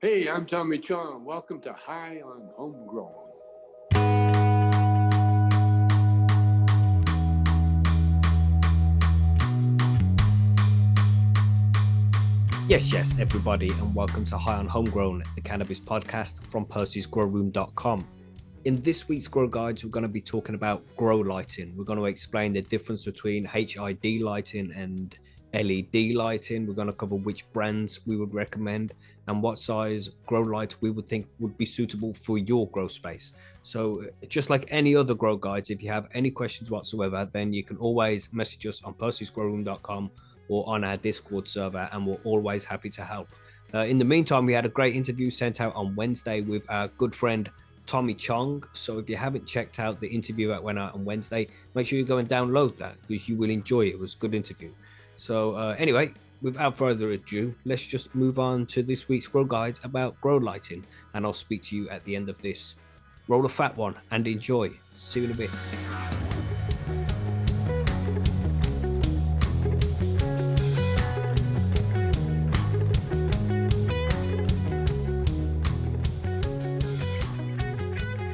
Hey, I'm Tommy Chong. Welcome to High on Homegrown. Yes, yes, everybody, and welcome to High on Homegrown, the cannabis podcast from Percy'sGrowroom.com. In this week's Grow Guides, we're going to be talking about grow lighting. We're going to explain the difference between HID lighting and LED lighting. We're going to cover which brands we would recommend and what size grow light we would think would be suitable for your grow space. So, just like any other grow guides, if you have any questions whatsoever, then you can always message us on Percy'sGrowroom.com or on our Discord server, and we're always happy to help. Uh, in the meantime, we had a great interview sent out on Wednesday with our good friend Tommy Chong. So if you haven't checked out the interview that went out on Wednesday, make sure you go and download that because you will enjoy it. It was a good interview. So uh, anyway, without further ado, let's just move on to this week's grow guides about grow lighting, and I'll speak to you at the end of this. Roll a fat one and enjoy. See you in a bit.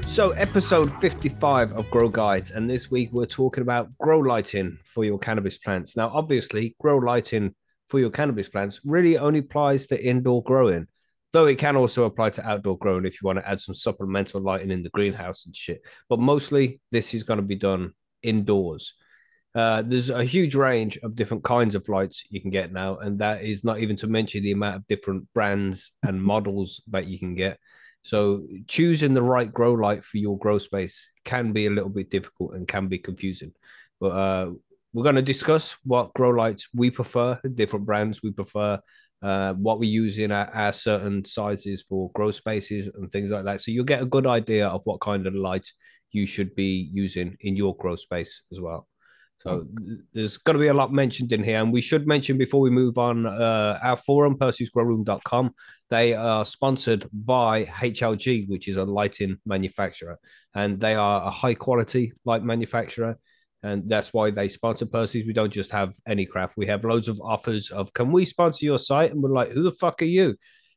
So, episode 55 of Grow Guides, and this week we're talking about grow lighting for your cannabis plants. Now, obviously, grow lighting for your cannabis plants really only applies to indoor growing, though it can also apply to outdoor growing if you want to add some supplemental lighting in the greenhouse and shit. But mostly, this is going to be done indoors. Uh, there's a huge range of different kinds of lights you can get now, and that is not even to mention the amount of different brands and models that you can get. So choosing the right grow light for your grow space can be a little bit difficult and can be confusing. But uh, we're going to discuss what grow lights we prefer, different brands we prefer, uh, what we use in our, our, certain sizes for grow spaces and things like that. So you'll get a good idea of what kind of light you should be using in your grow space as well. So there's going to be a lot mentioned in here. And we should mention before we move on uh, our forum, percysgrowroom.com, they are sponsored by HLG, which is a lighting manufacturer. And they are a high quality light manufacturer. And that's why they sponsor Percy's. We don't just have any crap. We have loads of offers of, can we sponsor your site? And we're like, who the fuck are you?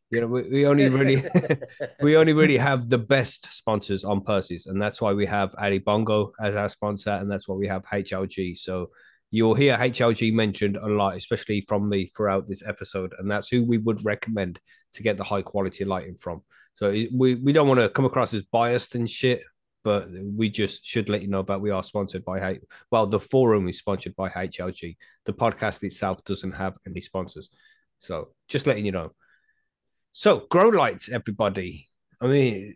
You know, we, we only really we only really have the best sponsors on Percy's, and that's why we have Ali Bongo as our sponsor, and that's why we have HLG. So you'll hear HLG mentioned a lot, especially from me throughout this episode, and that's who we would recommend to get the high quality lighting from. So we we don't want to come across as biased and shit, but we just should let you know about we are sponsored by H. Well, the forum is sponsored by HLG. The podcast itself doesn't have any sponsors, so just letting you know. So, grow lights, everybody. I mean,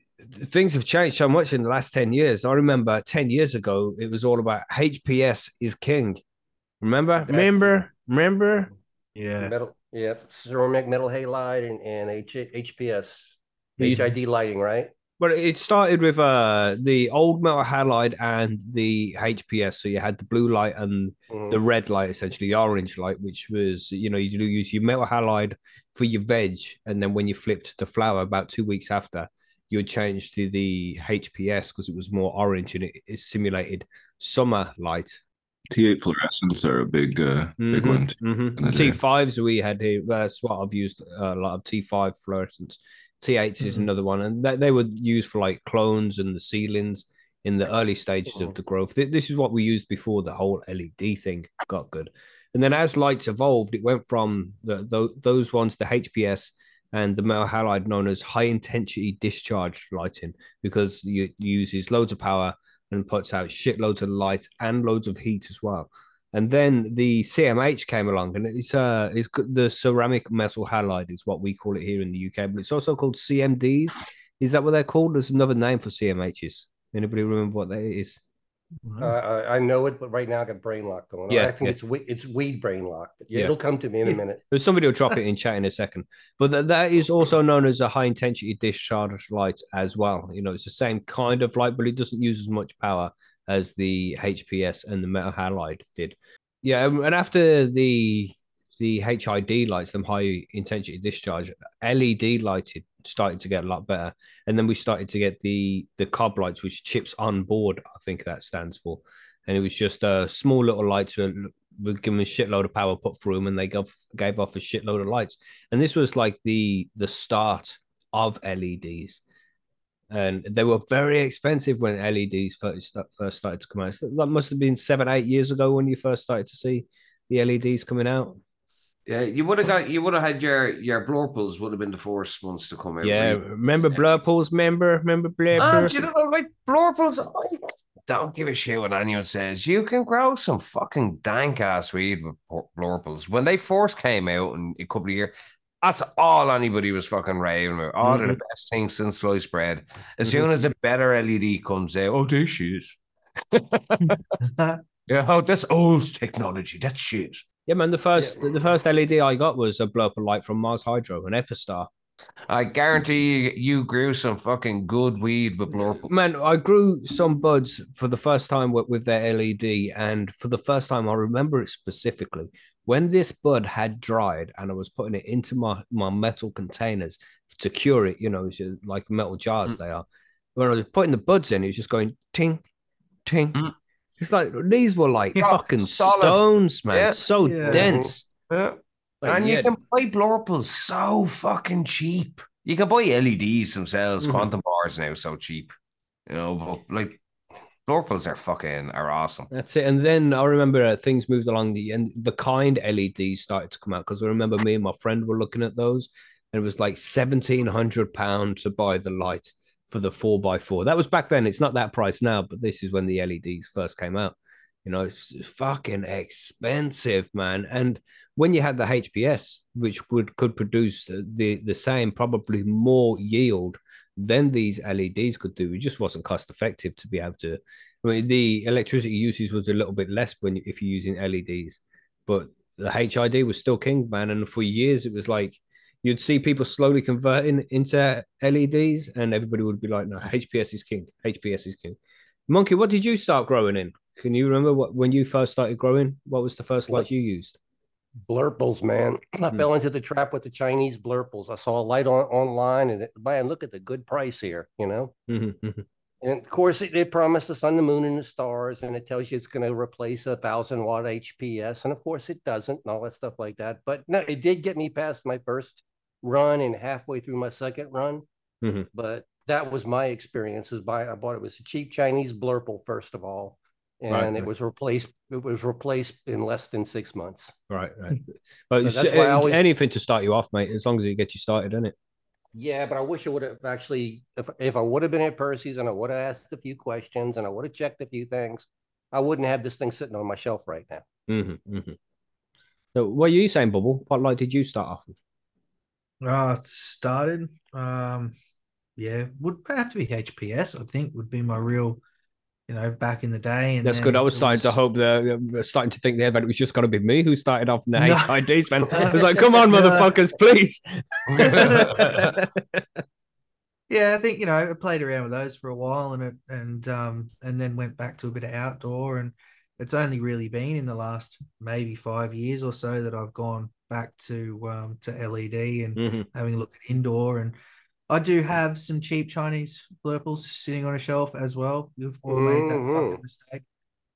things have changed so much in the last 10 years. I remember 10 years ago, it was all about HPS is king. Remember? Remember? Remember? Yeah. Metal, yeah. Ceramic metal halide and, and H, HPS, HID lighting, right? Well, it started with uh the old metal halide and the HPS. So you had the blue light and mm. the red light, essentially the orange light, which was you know you do use your metal halide for your veg, and then when you flipped to flower about two weeks after, you would change to the HPS because it was more orange and it, it simulated summer light. T8 fluorescents are a big, uh, mm-hmm, big one. Mm-hmm. T5s we had here. That's what I've used a lot of T5 fluorescents. T8 mm-hmm. is another one, and they, they were used for like clones and the ceilings in the early stages of mm-hmm. the growth. This is what we used before the whole LED thing got good. And then as lights evolved, it went from the, the those ones the HPS and the metal halide known as high intensity discharge lighting because it uses loads of power and puts out shitloads of light and loads of heat as well. And then the CMH came along, and it's uh, it's the ceramic metal halide is what we call it here in the UK, but it's also called CMDs. Is that what they're called? There's another name for CMHs. Anybody remember what that is? Uh, I know it, but right now I got brain lock going. Yeah, I think yeah. it's we, it's weed brain lock. But yeah, yeah, it'll come to me in a minute. There's somebody will drop it in chat in a second. But th- that is also known as a high intensity discharge light as well. You know, it's the same kind of light, but it doesn't use as much power as the HPS and the metal halide did. Yeah, and after the the HID lights, them high intensity discharge, LED lighted started to get a lot better, and then we started to get the the cob lights, which chips on board. I think that stands for, and it was just a small little lights. We give them a shitload of power put through them, and they gave gave off a shitload of lights. And this was like the the start of LEDs. And they were very expensive when LEDs first, first started to come out. That must have been seven, eight years ago when you first started to see the LEDs coming out. Yeah, you would have got you would have had your your blurples would have been the first ones to come out. Yeah, right? remember blurples? Remember, remember blurples? Ah, and you know, like blurples. I don't give a shit what anyone says. You can grow some fucking dank ass weed with blurples. When they first came out in a couple of years, that's all anybody was fucking raving about. Oh, mm-hmm. they're the best things since sliced bread. As mm-hmm. soon as a better LED comes out, oh, this shit. yeah, oh, that's old technology. That's shit. Yeah, man. The first yeah. the first LED I got was a blurple light from Mars Hydro, an Epistar. I guarantee you, you grew some fucking good weed with blurples. Man, I grew some buds for the first time with, with their LED, and for the first time, I remember it specifically when this bud had dried, and I was putting it into my my metal containers to cure it. You know, like metal jars mm. they are. When I was putting the buds in, it was just going ting, ting, mm. It's like these were like yeah, fucking solid. stones, man. Yeah. So yeah. dense. Yeah. Like, and you can buy blurples so fucking cheap. You can buy LEDs themselves, mm-hmm. quantum bars now so cheap. You know, but like blurples are fucking are awesome. That's it. And then I remember uh, things moved along the and the kind LEDs started to come out because I remember me and my friend were looking at those, and it was like seventeen hundred pounds to buy the light for the four by four. That was back then. It's not that price now, but this is when the LEDs first came out. You know, it's fucking expensive, man. And when you had the HPS, which would could produce the the same, probably more yield than these LEDs could do, it just wasn't cost effective to be able to. I mean, the electricity usage was a little bit less when if you're using LEDs, but the HID was still king, man. And for years, it was like you'd see people slowly converting into LEDs, and everybody would be like, "No, HPS is king. HPS is king." Monkey, what did you start growing in? Can you remember what when you first started growing? What was the first light you used? Blurples, man. I hmm. fell into the trap with the Chinese blurples. I saw a light on online, and it, man, look at the good price here. You know. Mm-hmm, mm-hmm. And of course, it, it promised the sun, the moon, and the stars, and it tells you it's going to replace a thousand watt HPS, and of course, it doesn't, and all that stuff like that. But no, it did get me past my first run and halfway through my second run. Mm-hmm. But that was my experience. Is by I bought it was a cheap Chinese blurple first of all, and right, it was replaced. It was replaced in less than six months. Right, right. But so that's why I always, anything to start you off, mate. As long as it gets you started, isn't it? Yeah, but I wish I would have actually, if if I would have been at Percy's and I would have asked a few questions and I would have checked a few things, I wouldn't have this thing sitting on my shelf right now. Mm-hmm, mm-hmm. So, what are you saying, Bubble? What light did you start off with? Uh, started. Um, yeah, would have to be HPS. I think would be my real, you know, back in the day. And that's good. I was starting was... to hope that uh, starting to think there that it was just going to be me who started off in the no. HIDs. Man, I was like, come on, motherfuckers, please. yeah, I think you know I played around with those for a while, and it and um and then went back to a bit of outdoor, and it's only really been in the last maybe five years or so that I've gone back to um, to LED and mm-hmm. having a look at indoor. And I do have some cheap Chinese blurples sitting on a shelf as well. You've all mm-hmm. made that fucking mm-hmm. mistake.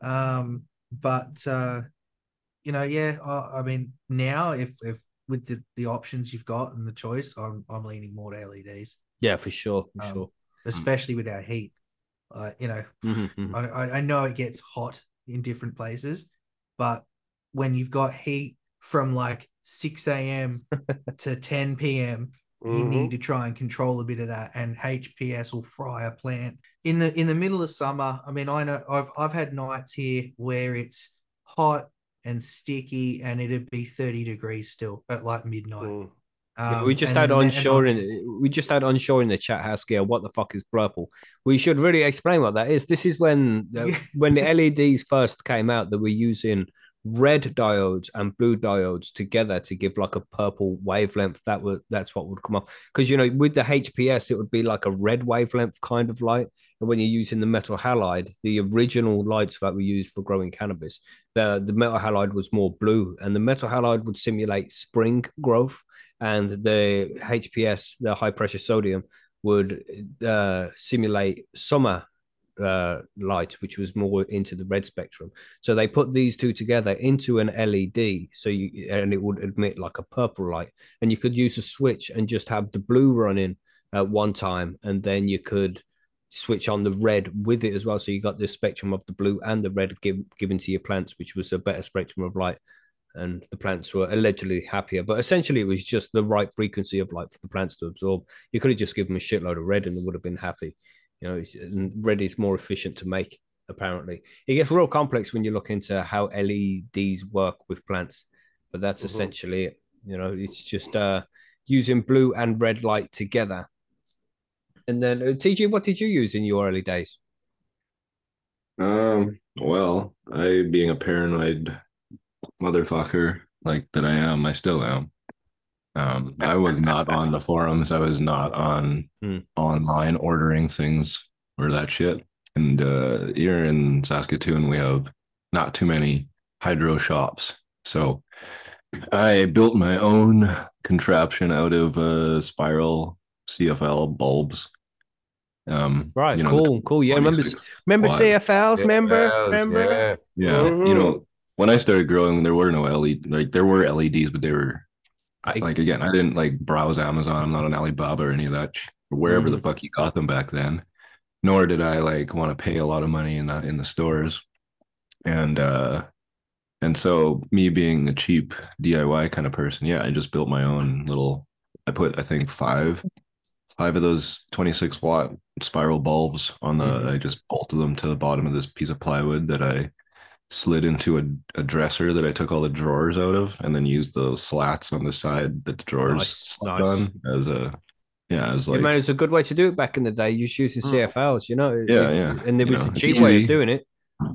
Um, but uh, you know, yeah, I, I, mean, now if if with the, the options you've got and the choice, I'm I'm leaning more to LEDs. Yeah, for sure, for um, sure. Especially with our heat, uh, you know, mm-hmm, mm-hmm. I I know it gets hot in different places, but when you've got heat from like 6 a.m. to 10 p.m. Mm-hmm. You need to try and control a bit of that, and HPS will fry a plant in the in the middle of summer. I mean, I know I've I've had nights here where it's hot and sticky, and it'd be 30 degrees still at like midnight. Mm. Um, yeah, we just had onshore in we just had onshore in the chat house here. What the fuck is blurple? We should really explain what that is. This is when the, when the LEDs first came out that we're using red diodes and blue diodes together to give like a purple wavelength that would that's what would come up. Because you know with the hps it would be like a red wavelength kind of light and when you're using the metal halide the original lights that we used for growing cannabis the the metal halide was more blue and the metal halide would simulate spring growth and the hps the high pressure sodium would uh, simulate summer uh, light, which was more into the red spectrum. So they put these two together into an LED, so you and it would emit like a purple light, and you could use a switch and just have the blue running at one time, and then you could switch on the red with it as well. So you got the spectrum of the blue and the red give, given to your plants, which was a better spectrum of light. And the plants were allegedly happier, but essentially it was just the right frequency of light for the plants to absorb. You could have just given them a shitload of red and they would have been happy. You know, and red is more efficient to make. Apparently, it gets real complex when you look into how LEDs work with plants, but that's mm-hmm. essentially it. You know, it's just uh, using blue and red light together and then uh, TG, what did you use in your early days? Um, well, I being a paranoid motherfucker like that I am, I still am. Um, I was not on the forums. I was not on hmm. online ordering things or that shit. And uh, here in Saskatoon, we have not too many hydro shops. So I built my own contraption out of uh, spiral CFL bulbs um, right, you know, cool, cool. Yeah, remember, remember CFLs? Remember, remember? Yeah, yeah. Mm-hmm. You know, when I started growing, there were no LED. Like there were LEDs, but they were I, like again, I didn't like browse Amazon. I'm not on Alibaba or any of that. Wherever mm-hmm. the fuck you got them back then. Nor did I like want to pay a lot of money in the in the stores. And uh and so me being a cheap DIY kind of person, yeah, I just built my own little I put I think five five of those 26 watt spiral bulbs on the mm-hmm. i just bolted them to the bottom of this piece of plywood that i slid into a, a dresser that i took all the drawers out of and then used those slats on the side that the drawers nice, nice. on as a yeah as like yeah, man it's a good way to do it back in the day you just using mm. cfls you know yeah yeah and there was you know, a cheap way of doing it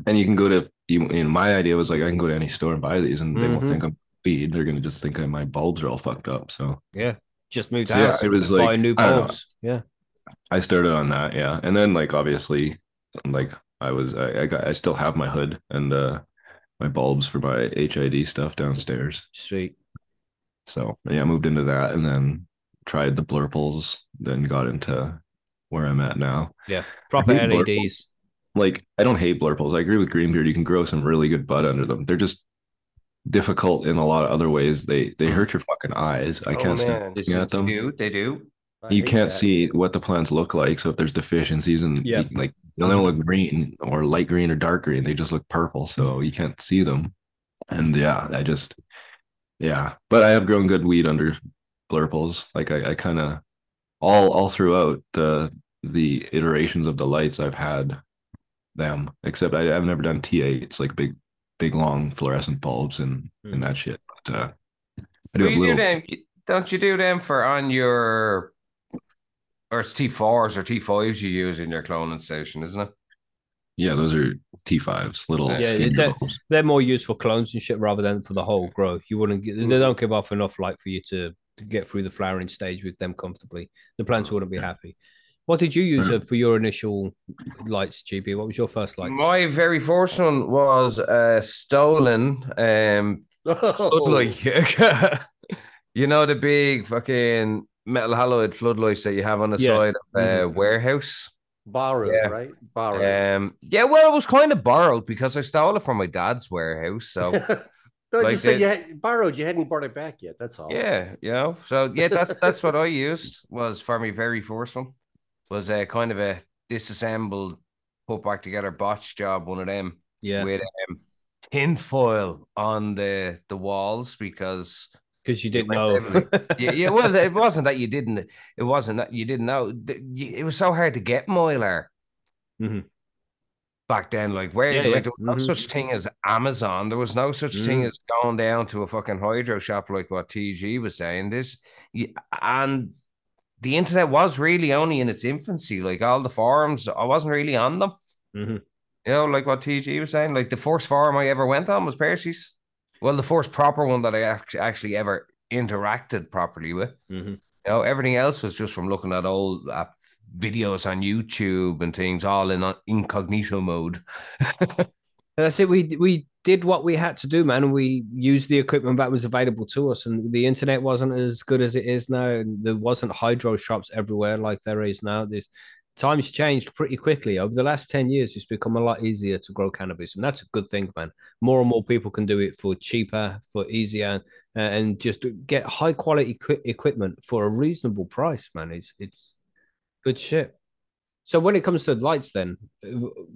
and you can go to you know, my idea was like i can go to any store and buy these and mm-hmm. they won't mm-hmm. think i'm weed they're gonna just think my bulbs are all fucked up so yeah just moved so, Yeah, it was like new bulbs. Yeah. I started on that, yeah. And then like obviously like I was I, I got I still have my hood and uh my bulbs for my HID stuff downstairs. Sweet. So yeah, I moved into that and then tried the blurples, then got into where I'm at now. Yeah. Proper LEDs. Blurples. Like I don't hate blurples. I agree with Greenbeard. You can grow some really good bud under them. They're just difficult in a lot of other ways. They they hurt your fucking eyes. I oh, can't stand looking at them. Do. They do. I you can't that. see what the plants look like. So if there's deficiencies and yeah, like they don't look green or light green or dark green, they just look purple. So you can't see them. And yeah, I just yeah. But I have grown good weed under blurples. Like I, I kind of all all throughout the the iterations of the lights I've had them, except I, have never done T8. It's like big big long fluorescent bulbs and mm. and that shit. But uh, I do, little... do them, don't you do them for on your or it's T fours or T fives you use in your cloning station, isn't it? Yeah, those are T fives, little yeah, they're, they're, more used for clones and shit rather than for the whole growth. You wouldn't get, they hmm. don't give off enough light for you to, to get through the flowering stage with them comfortably. The plants wouldn't be yeah. happy. What did you use uh, for your initial lights, GB? What was your first light? My very first one was uh, stolen um, floodlight. you know the big fucking metal halide floodlights that you have on the yeah. side of a mm-hmm. warehouse. Borrowed, yeah. right? Borrowed. Um, yeah, well, it was kind of borrowed because I stole it from my dad's warehouse. So No, like you said you had borrowed, you hadn't brought it back yet. That's all. Yeah, you know. So yeah, that's that's what I used was for my very first one was a kind of a disassembled, put back together botch job. One of them, yeah, with um, tinfoil on the the walls because because you didn't know. yeah, yeah, well, it wasn't that you didn't. It wasn't that you didn't know. It was so hard to get mylar mm-hmm. back then. Like where yeah, like, there was mm-hmm. no such thing as Amazon. There was no such mm-hmm. thing as going down to a fucking hydro shop like what TG was saying. This and the internet was really only in its infancy. Like all the forums, I wasn't really on them. Mm-hmm. You know, like what TG was saying. Like the first forum I ever went on was Percy's. Well, the first proper one that I actually ever interacted properly with. Mm-hmm. You know, everything else was just from looking at old uh, videos on YouTube and things, all in incognito mode. That's it. We we did what we had to do, man. We used the equipment that was available to us, and the internet wasn't as good as it is now. And there wasn't hydro shops everywhere like there is now. This times changed pretty quickly. Over the last 10 years it's become a lot easier to grow cannabis and that's a good thing man. More and more people can do it for cheaper for easier uh, and just get high quality equi- equipment for a reasonable price man. It's it's Good shit. So when it comes to lights, then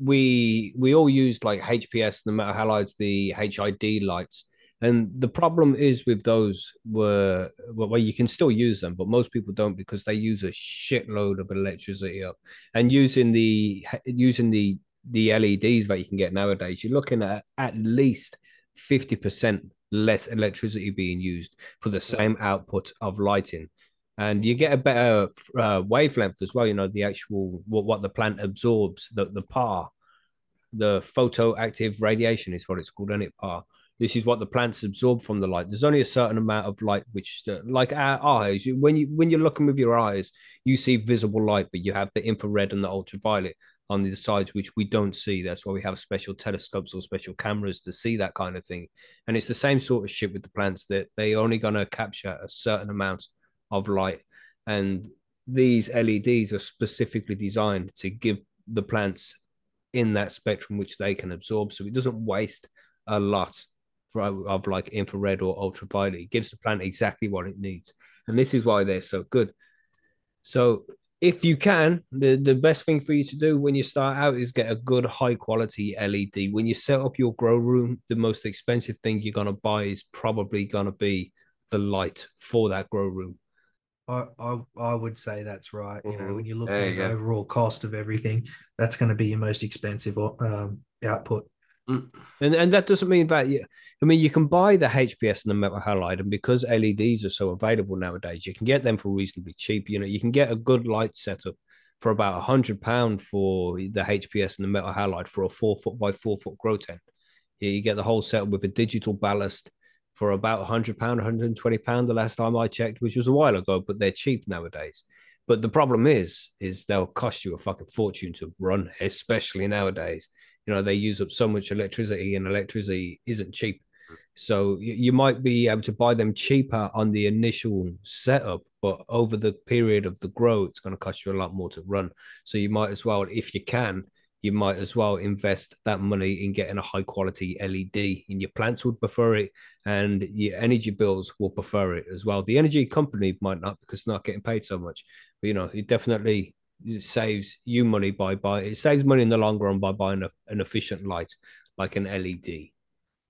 we we all used like HPS, the metal halides, the HID lights, and the problem is with those were well, you can still use them, but most people don't because they use a shitload of electricity up. And using the using the the LEDs that you can get nowadays, you're looking at at least fifty percent less electricity being used for the same output of lighting and you get a better uh, wavelength as well. You know, the actual what, what the plant absorbs, the the PAR, the photoactive radiation is what it's called, and it PAR. This is what the plants absorb from the light. There's only a certain amount of light which, uh, like our eyes, when you when you're looking with your eyes, you see visible light, but you have the infrared and the ultraviolet on the sides, which we don't see. That's why we have special telescopes or special cameras to see that kind of thing. And it's the same sort of shit with the plants that they're only gonna capture a certain amount of light. And these LEDs are specifically designed to give the plants in that spectrum which they can absorb. So it doesn't waste a lot of like infrared or ultraviolet. It gives the plant exactly what it needs. And this is why they're so good. So if you can, the, the best thing for you to do when you start out is get a good high quality LED. When you set up your grow room, the most expensive thing you're gonna buy is probably gonna be the light for that grow room. I, I, I would say that's right. You know, mm-hmm. when you look at the overall cost of everything, that's going to be your most expensive um, output. Mm. And and that doesn't mean that you, I mean you can buy the HPS and the metal halide, and because LEDs are so available nowadays, you can get them for reasonably cheap. You know, you can get a good light setup for about a hundred pound for the HPS and the metal halide for a four foot by four foot grow tent. You get the whole set with a digital ballast for about a 100 pound 120 pound the last time i checked which was a while ago but they're cheap nowadays but the problem is is they'll cost you a fucking fortune to run especially nowadays you know they use up so much electricity and electricity isn't cheap mm. so you might be able to buy them cheaper on the initial setup but over the period of the grow it's going to cost you a lot more to run so you might as well if you can you might as well invest that money in getting a high quality LED. And your plants would prefer it, and your energy bills will prefer it as well. The energy company might not because not getting paid so much, but you know, it definitely saves you money by buying. It saves money in the long run by buying a, an efficient light like an LED.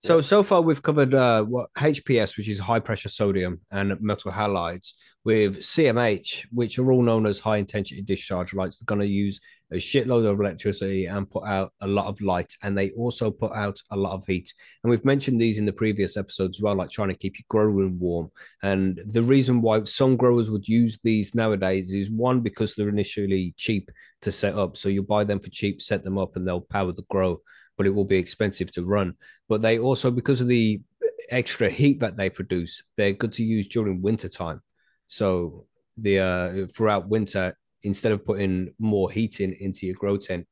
So so far we've covered uh, what HPS, which is high pressure sodium, and metal halides, with CMH, which are all known as high intensity discharge lights. They're going to use a shitload of electricity and put out a lot of light, and they also put out a lot of heat. And we've mentioned these in the previous episodes as well, like trying to keep your grow room warm. And the reason why some growers would use these nowadays is one because they're initially cheap to set up, so you buy them for cheap, set them up, and they'll power the grow but it will be expensive to run. But they also, because of the extra heat that they produce, they're good to use during winter time. So the uh, throughout winter, instead of putting more heating into your grow tent,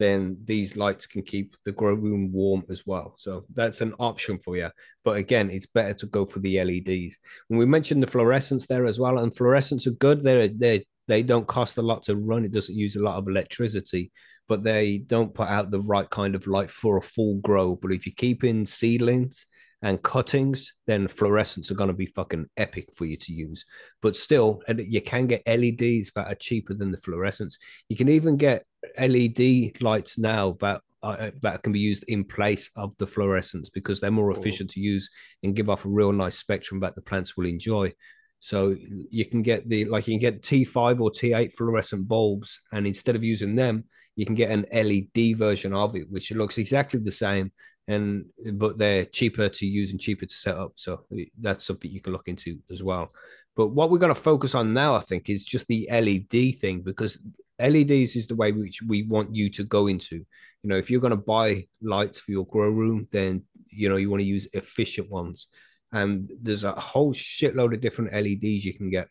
then these lights can keep the grow room warm as well. So that's an option for you. But again, it's better to go for the LEDs. When we mentioned the fluorescents there as well, and fluorescents are good. They're they they don't cost a lot to run. It doesn't use a lot of electricity, but they don't put out the right kind of light for a full grow. But if you keep in seedlings and cuttings, then fluorescents are going to be fucking epic for you to use. But still, you can get LEDs that are cheaper than the fluorescents. You can even get LED lights now that uh, that can be used in place of the fluorescents because they're more efficient to use and give off a real nice spectrum that the plants will enjoy. So you can get the like you can get T5 or T8 fluorescent bulbs, and instead of using them, you can get an LED version of it, which looks exactly the same, and but they're cheaper to use and cheaper to set up. So that's something you can look into as well. But what we're going to focus on now, I think, is just the LED thing because LEDs is the way which we want you to go into. You know, if you're going to buy lights for your grow room, then you know you want to use efficient ones. And there's a whole shitload of different LEDs you can get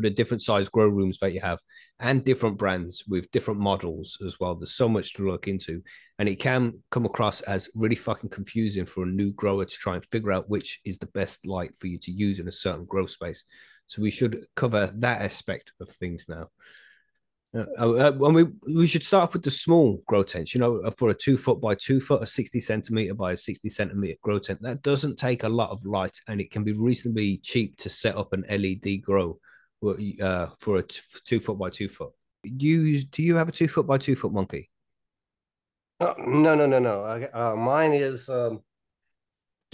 for the different size grow rooms that you have and different brands with different models as well. There's so much to look into, and it can come across as really fucking confusing for a new grower to try and figure out which is the best light for you to use in a certain grow space. So we should cover that aspect of things now. Uh, uh, and we we should start off with the small grow tents. You know, uh, for a two foot by two foot, a sixty centimeter by a sixty centimeter grow tent, that doesn't take a lot of light, and it can be reasonably cheap to set up an LED grow uh, for a t- two foot by two foot. Do you do you have a two foot by two foot monkey? Uh, no, no, no, no. Uh, mine is um,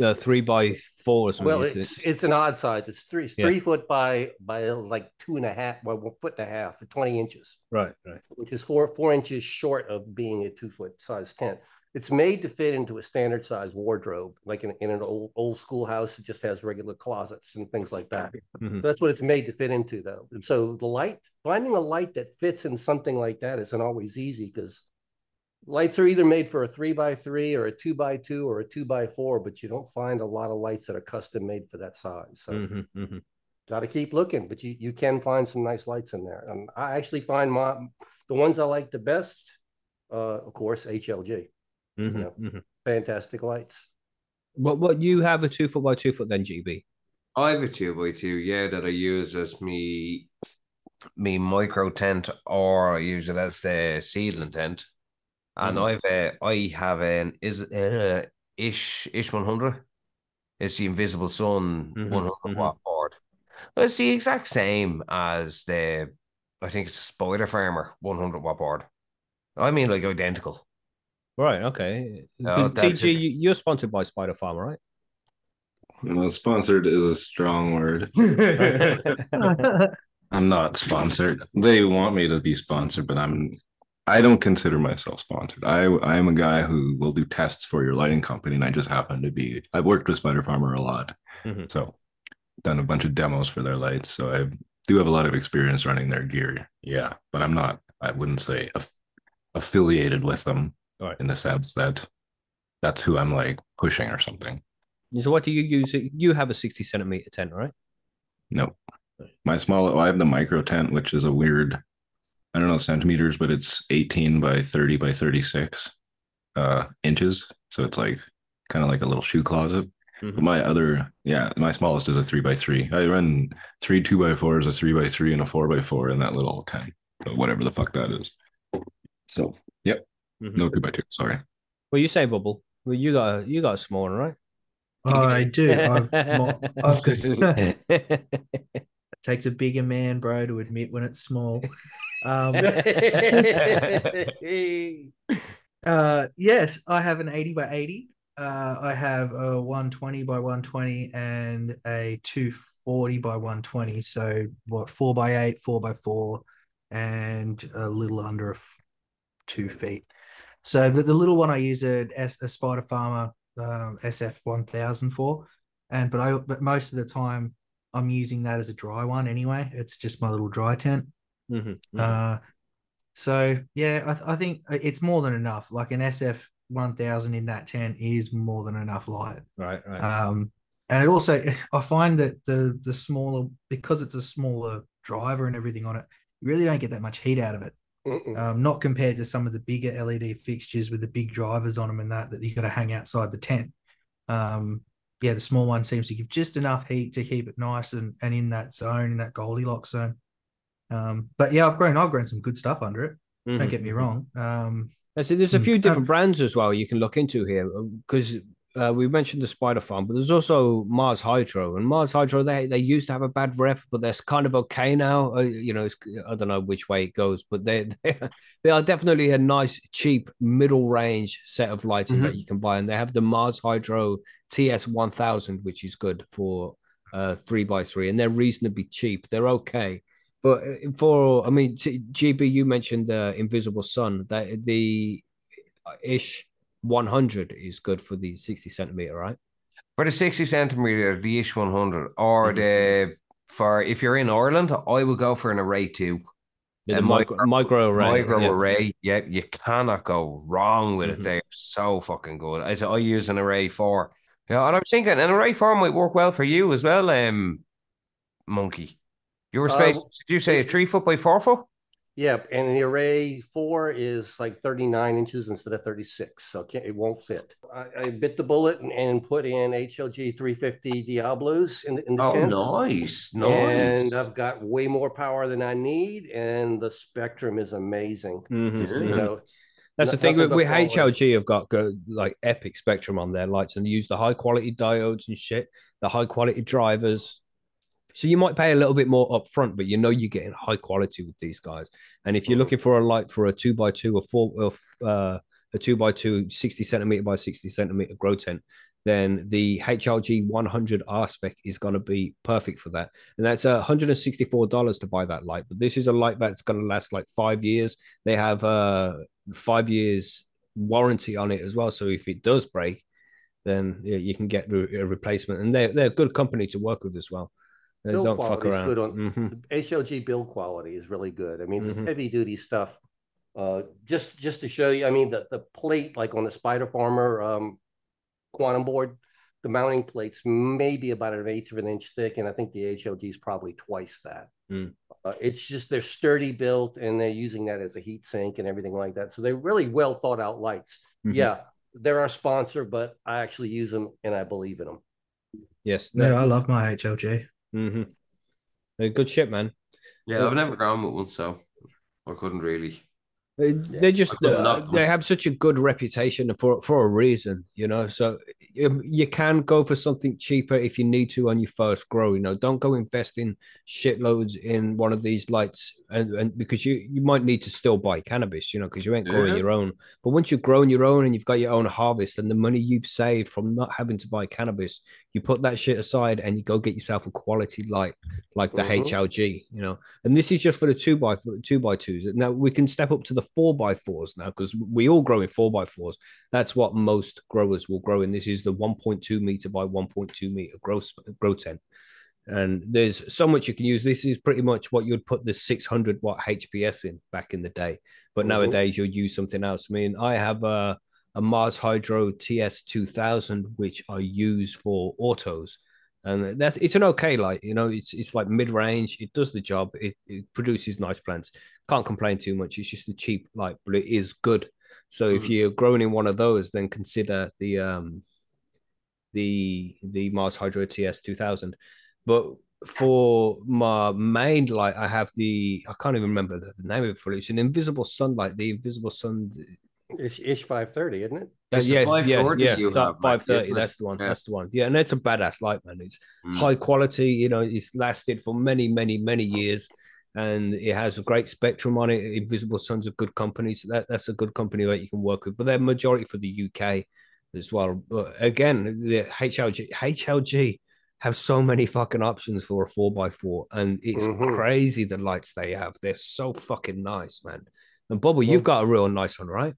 uh, three by four. well, it's it's an odd size. It's three yeah. three foot by by like two and a half, well, one foot and a half, twenty inches. Right, right. Which is four four inches short of being a two foot size tent. It's made to fit into a standard size wardrobe, like in, in an old old schoolhouse. It just has regular closets and things like that. Mm-hmm. So that's what it's made to fit into, though. And so the light, finding a light that fits in something like that isn't always easy because lights are either made for a three by three or a two by two or a two by four, but you don't find a lot of lights that are custom made for that size. So mm-hmm, mm-hmm. got to keep looking, but you, you can find some nice lights in there. And I actually find my the ones I like the best, uh, of course, HLG. Mm-hmm, you know, mm-hmm. fantastic lights. What what you have a two foot by two foot then, GB? I have a two by two, yeah, that I use as me me micro tent, or I use it as the seedling tent and mm. I've uh, I have an is uh, ish ish one hundred. It's the Invisible Sun mm-hmm, 100 mm-hmm. watt board. It's the exact same as the I think it's a Spider Farmer 100 watt board. I mean, like identical. Right. Okay. No, TG, you're sponsored by Spider Farmer, right? Well, sponsored is a strong word. I'm not sponsored. They want me to be sponsored, but I'm I don't consider myself sponsored. I I am a guy who will do tests for your lighting company, and I just happen to be. I've worked with Spider Farmer a lot, mm-hmm. so done a bunch of demos for their lights. So I do have a lot of experience running their gear. Yeah, but I'm not. I wouldn't say aff- affiliated with them right. in the sense that that's who I'm like pushing or something. So what do you use? You have a sixty centimeter tent, right? No, my small. I have the micro tent, which is a weird I don't know centimeters, but it's 18 by 30 by 36 uh, inches. So it's like kind of like a little shoe closet. Mm-hmm. But my other, yeah, my smallest is a three by three. I run three two by fours, a three by three, and a four by four in that little tent, whatever the fuck that is. So, yep, mm-hmm. no two by two. Sorry. Well, you say bubble. Well, you got a, you got a small one, right? Oh, I do. I've, I've takes a bigger man, bro, to admit when it's small. Um, uh, yes, I have an 80 by 80. Uh, I have a 120 by 120 and a 240 by 120. So, what, four by eight, four by four, and a little under two feet. So, the, the little one I use a, a Spider Farmer um, SF 1000 for. And, but I, but most of the time, I'm using that as a dry one anyway. It's just my little dry tent. Mm-hmm, mm-hmm. Uh, so yeah, I, th- I, think it's more than enough. Like an SF 1000 in that tent is more than enough light. Right, right. Um, and it also, I find that the the smaller because it's a smaller driver and everything on it, you really don't get that much heat out of it. Um, not compared to some of the bigger LED fixtures with the big drivers on them and that that you got to hang outside the tent. Um, yeah, the small one seems to give just enough heat to keep it nice and, and in that zone, in that Goldilocks zone. Um, but yeah, I've grown I've grown some good stuff under it. Mm-hmm. Don't get me wrong. Um, so there's a few different um, brands as well you can look into here because uh, we mentioned the Spider Farm, but there's also Mars Hydro, and Mars Hydro they they used to have a bad rep, but they're kind of okay now. Uh, you know, I don't know which way it goes, but they they, they are definitely a nice, cheap, middle range set of lighting mm-hmm. that you can buy, and they have the Mars Hydro TS one thousand, which is good for uh three by three, and they're reasonably cheap. They're okay. But uh, for, I mean, GB, you mentioned the Invisible Sun. That the uh, ish 100 is good for the 60 centimeter, right? For the 60 centimeter, the ish 100, or mm-hmm. the for if you're in Ireland, I would go for an Aray two. Yeah, the micro, Migro Aray. Micro yeah. array. Yeah, you cannot go wrong with mm-hmm. it. They're so fucking good. I, I use an Aray four. Yeah, and I was thinking an Aray four might work well for you as well, um, Monkey. You were space, uh, did you say a three foot by four foot? Yep, and the Aray four is like 39 inches instead of 36, so it won't fit. I, I, bit the bullet and, and, put in HLG 350 Diablos in, in the oh, tents. nice, nice. And I've got way more power than I need, and the spectrum is amazing. Mm-hmm. Just, you know, that's the thing with, with HLG have got go, like epic spectrum on their lights and use the high quality diodes and shit, the high quality drivers So you might pay a little bit more upfront, but you know you're getting high quality with these guys. And if you're looking for a light for a two by two or four of uh, a two by two 60 centimeter by 60 centimeter grow tent, then the HLG 100 R spec is going to be perfect for that. And that's $164 to buy that light. But this is a light that's going to last like five years. They have uh, five years warranty on it as well. So if it does break, then yeah, you can get a replacement. And they're, they're a good company to work with as well. They build don't quality fuck is good on Mhm. HLG build quality is really good. I mean, it's Mhm. heavy duty stuff. Uh, just just to show you, I mean, the the plate like on the Spider Farmer um, quantum board, the mounting plates maybe about an eighth of an inch thick, and I think the HLG is probably twice that. Mm. Uh, it's just they're sturdy built, and they're using that as a heat sink and everything like that. So they're really well thought out lights. Mhm. Yeah, they're our sponsor, but I actually use them and I believe in them. Yes. No, I love my HLG. Hmm They're good shit, man. Yeah, I've never gone with one, so I couldn't really. They- They just uh, they have such a good reputation for for a reason, you know. So um, you can go for something cheaper if you need to on your first grow. You know, don't go investing shitloads in one of these lights, and, and because you you might need to still buy cannabis, you know, because you ain't growing Yeah. your own. But once you've grown your own and you've got your own harvest, and the money you've saved from not having to buy cannabis, you put that shit aside and you go get yourself a quality light like the Mhm. HLG, you know. And this is just for the two by two by twos. Now we can step up to the four by fours now because we all grow in four by fours. That's what most growers will grow in. This is the 1.2 meter by 1.2 meter grow grow tent. And there's so much you can use. This is pretty much what you'd put the 600 watt HPS in back in the day. But Mhm. nowadays you'll use something else. I mean, I have a, a Mars Hydro TS 2000, which I use for autos. And that's it's an okay light you know it's it's like mid-range. It does the job. It, it produces nice plants. Can't complain too much. It's just a cheap light but it is good. So if Mhm. you're growing in one of those then consider the um the the mars hydro ts 2000 but for my main light i have the i can't even remember the, name of it for it's an invisible sunlight the invisible sun Ish, ish 530, isn't it? It's the yeah, 530 yeah, you yeah. have, Five thirty. isn't it? That's the one. Yeah. That's the one. Yeah, and it's a badass light, man. It's Mm. high quality. You know, it's lasted for many, many, many years, and it has a great spectrum on it. Invisible Sun's a good company, so that, that's a good company that you can work with. But they're majority for the UK as well. But again, the HLG HLG have so many fucking options for a four x four, and it's Mhm. crazy the lights they have. They're so fucking nice, man. And Bobby, you've got a real nice one, right?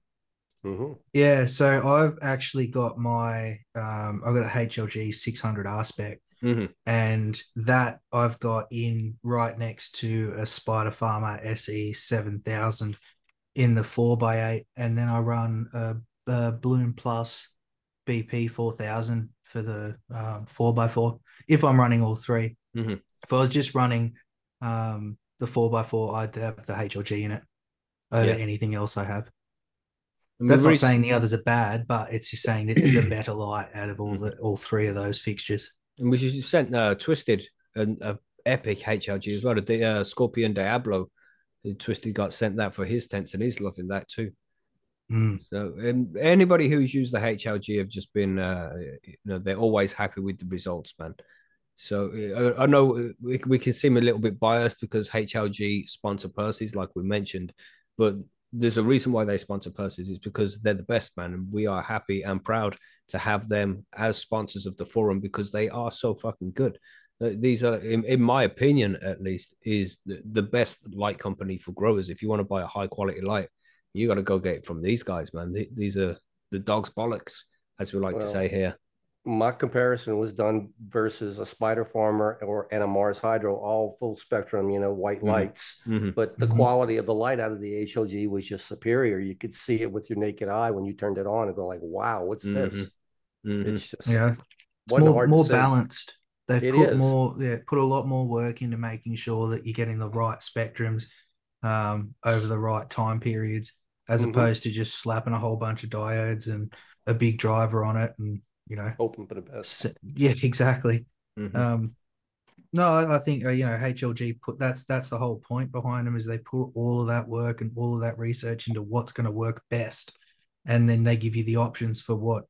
Hmm Yeah, so I've actually got my um I've got a HLG 600 R spec Mm-hmm. and that I've got in right next to a Spider Farmer SE 7000 in the 4x8 and then I run a, a Bloom Plus BP 4000 for the um, 4x4 if I'm running all 3 Mhm. If I was just running um the 4x4 I'd have the HLG in it over Yeah. anything else I have. I mean, That's not saying the others are bad, but it's just saying it's the better light out of all the all three of those fixtures. And we just sent uh, Twisted an a epic HLG as well. The uh, Scorpion Diablo, Twisted got sent that for his tents, and he's loving that too. Mm. So, and anybody who's used the HLG have just been, uh, you know, they're always happy with the results, man. So uh, I know we, we can seem a little bit biased because HLG sponsor Percy's, like we mentioned, but there's a reason why they sponsor Percy's. is because they're the best, man, and we are happy and proud to have them as sponsors of the forum because they are so fucking good. Uh, These are, in, in my opinion, at least, is the, the best light company for growers. If you want to buy a high quality light, you got to go get it from these guys, man. These are the dog's bollocks, as we like to say here. My comparison was done versus a Spider Farmer or and a Mars Hydro, all full spectrum, you know, white Mhm. lights. Mhm. But the Mhm. quality of the light out of the HLG was just superior. You could see it with your naked eye when you turned it on and go like, "Wow, what's this?" Mhm. It's just Yeah, it's more, more balanced. They've It put is. more, yeah, put a lot more work into making sure that you're getting the right spectrums um, over the right time periods, as Mhm. opposed to just slapping a whole bunch of diodes and a big driver on it, and you know, Hoping for the best. s- yeah, exactly. Mhm. Um, no, I, I think uh, you know HLG put that's that's the whole point behind them is they put all of that work and all of that research into what's going to work best, and then they give you the options for what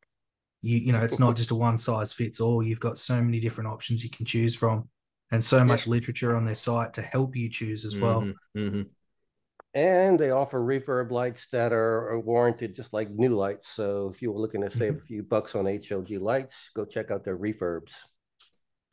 you you know. It's not just a one size fits all. You've got so many different options you can choose from. and so much literature on their site to help you choose as well. Mm-hmm, mm-hmm. And they offer refurb lights that are, are warranted just like new lights. So if you were looking to save Mm-hmm. a few bucks on HLG lights, go check out their refurbs.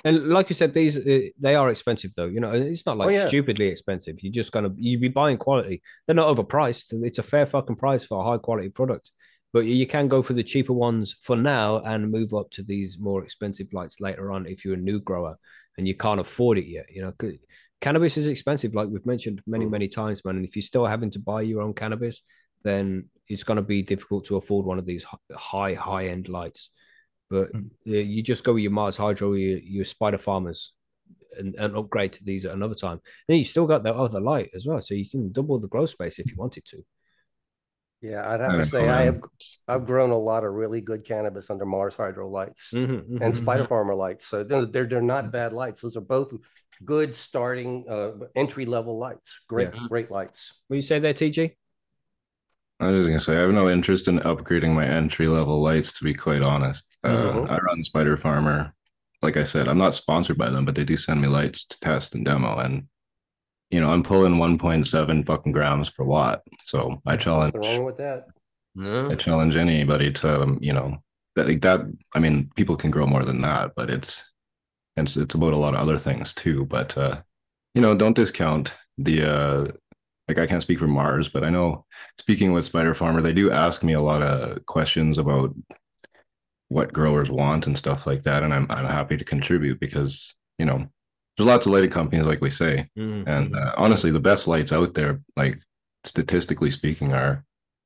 And like you said, these uh, they are expensive though. You know, it's not like Oh, yeah. stupidly expensive. You're just gonna you be buying quality. They're not overpriced. It's a fair fucking price for a high quality product. But you can go for the cheaper ones for now and move up to these more expensive lights later on if you're a new grower and you can't afford it yet. You know, cannabis is expensive, like we've mentioned many, Mm. many times, man. And if you're still having to buy your own cannabis, then it's going to be difficult to afford one of these high, high end lights. But Mm. uh, you just go with your Mars Hydro, your, your Spider Farmers, and, and upgrade to these at another time. Then you still got the other light as well, so you can double the grow space if you wanted to. Yeah, I'd have to say I have I've grown a lot of really good cannabis under Mars Hydro lights Mhm, and mhm. Spider Farmer lights. So they're they're, they're not bad lights. Those are both good starting uh, entry level lights. Great Yeah. great lights. Will you say that, TG? I was just gonna say I have no interest in upgrading my entry level lights. To be quite honest, uh, Mhm. I run Spider Farmer. Like I said, I'm not sponsored by them, but they do send me lights to test and demo, and you know I'm pulling 1.7 fucking grams per watt. So I challenge Nothing wrong with that. No. I challenge anybody to um, you know that like that. I mean, people can grow more than that, but it's it's it's about a lot of other things too. But uh, you know, don't discount the uh, like I can't speak for Mars, but I know speaking with Spider Farmer, they do ask me a lot of questions about what growers want and stuff like that, and I'm I'm happy to contribute because you know there's lots of lighting companies, like we say, Mhm, and uh, honestly, the best lights out there, like statistically speaking, are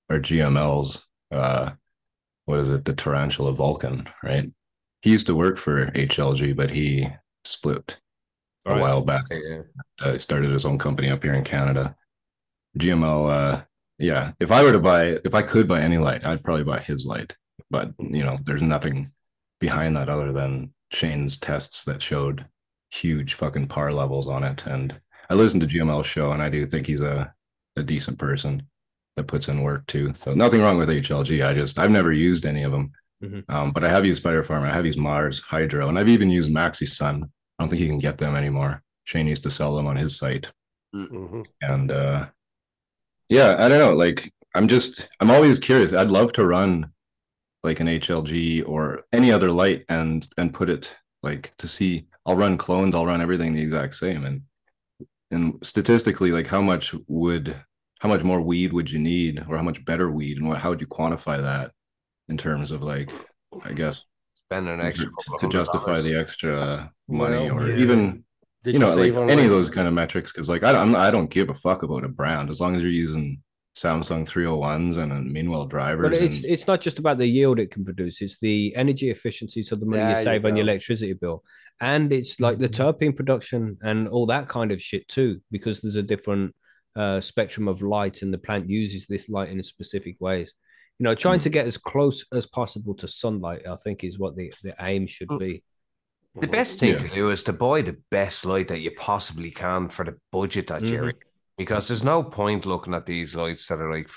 are GML's. Uh, what is it? The Tarantula Vulcan, right? He used to work for HLG, but he split a Right. while back. Yeah. Uh, started his own company up here in Canada. GML, uh, yeah. If I were to buy, if I could buy any light, I'd probably buy his light. But you know, there's nothing behind that other than Shane's tests that showed huge fucking par levels on it. And I listened to GML's show, and I do think he's a a decent person that puts in work too. So nothing wrong with HLG. I just I've never used any of them. Mhm. Um, but I have used Spider Farm. I have used Mars Hydro, and I've even used Maxi Sun. I don't think you can get them anymore. Shane used to sell them on his site, Mhm. and uh, yeah, I don't know. Like I'm just I'm always curious. I'd love to run like an HLG or any other light and and put it like to see. I'll run clones. I'll run everything the exact same, and and statistically, like how much would how much more weed would you need, or how much better weed, and what how would you quantify that in terms of like I guess Spend an extra to, couple of to hundred justify the extra money Well, or yeah. even Did you know like save on any of those kind of metrics because like I don't I don't give a fuck about a brand as long as you're using Samsung 301s and uh, Mean Well drivers But it's and it's not just about the yield it can produce; it's the energy efficiency, so the money There you you save on your electricity bill, and it's like the Mhm. terpene production and all that kind of shit too, because there's a different uh, spectrum of light, and the plant uses this light in specific ways. You know, trying to get as close as possible to sunlight, I think, is what the, the aim should Mm. be. The Mhm. best thing Yeah. to do is to buy the best light that you possibly can for the budget that you're Mhm. in. Because there's no point looking at these lights that are like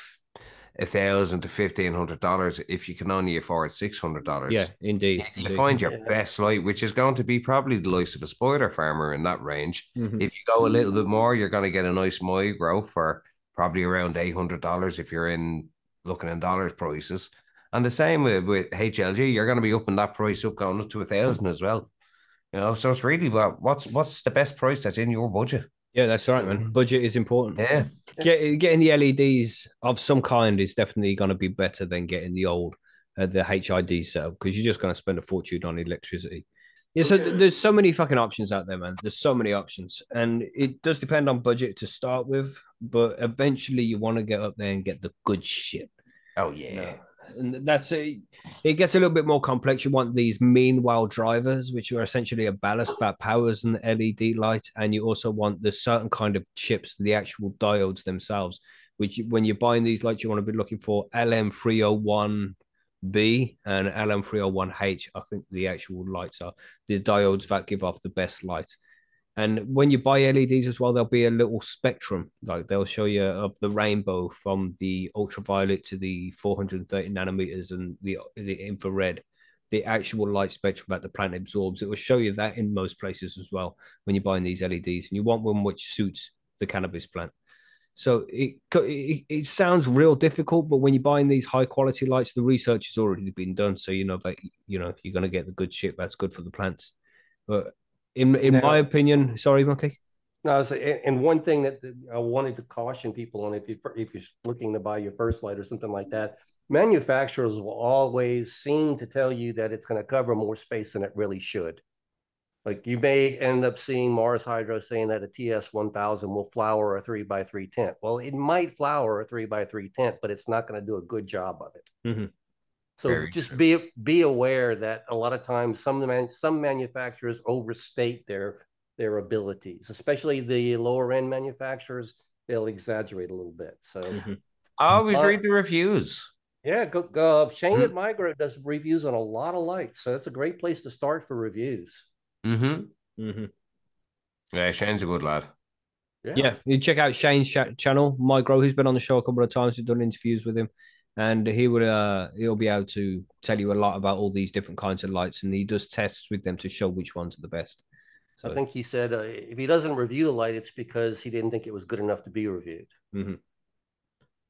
a thousand to fifteen hundred dollars if you can only afford six hundred dollars. Yeah, indeed. You indeed. find your Yeah. best light, which is going to be probably the likes of a spider farmer in that range. Mhm. If you go a little bit more, you're going to get a nice Migro for probably around eight hundred dollars if you're in looking in dollars prices. And the same with, with HLG, you're going to be upping that price up, going up to a thousand as well. You know, so it's really about what's what's the best price that's in your budget. Yeah, that's right, man. Mhm. Budget is important. Yeah, Get, getting the LEDs of some kind is definitely going to be better than getting the old uh, the HID setup because you're just going to spend a fortune on electricity. Yeah, so th- there's so many fucking options out there, man. There's so many options, and it does depend on budget to start with, but eventually you want to get up there and get the good shit. Oh yeah, No. And that's a, it gets a little bit more complex. You want these Mean Well drivers, which are essentially a ballast that powers an LED light, and you also want the certain kind of chips, the actual diodes themselves. Which, when you're buying these lights, you want to be looking for LM301B and LM301H. I think the actual lights are the diodes that give off the best light. And when you buy LEDs as well, there'll be a little spectrum. Like they'll show you of the rainbow from the ultraviolet to the 430 nanometers and the the infrared. the actual light spectrum that the plant absorbs. It will show you that in most places as well when you're buying these LEDs, and you want one which suits the cannabis plant. So it, it, it sounds real difficult, but when you're buying these high quality lights, the research has already been done, so you know that you know you're going to get the good shit that's good for the plants. But in in now, my opinion, sorry, Monkey. No, and one thing that I wanted to caution people on if you if you're looking to buy your first light or something like that, manufacturers will always seem to tell you that it's going to cover more space than it really should. Like you may end up seeing Mars Hydro saying that a TS 1000 will flower a three by three tent. Well, it might flower a three by three tent, but it's not going to do a good job of it. Mm-hmm. So Very just true. be be aware that a lot of times some man, some manufacturers overstate their their abilities, especially the lower end manufacturers. They'll exaggerate a little bit. So mm-hmm. I always uh, read the reviews. Yeah, go, go Shane mm-hmm. at Migro does reviews on a lot of lights, so that's a great place to start for reviews. Mm-hmm. Mm-hmm. Yeah, Shane's a good lad. Yeah. yeah, you check out Shane's ch- channel, Migro. who's been on the show a couple of times. We've done interviews with him, and he would uh he'll be able to tell you a lot about all these different kinds of lights, and he does tests with them to show which ones are the best. So I think he said uh, if he doesn't review the light, it's because he didn't think it was good enough to be reviewed. Mm-hmm.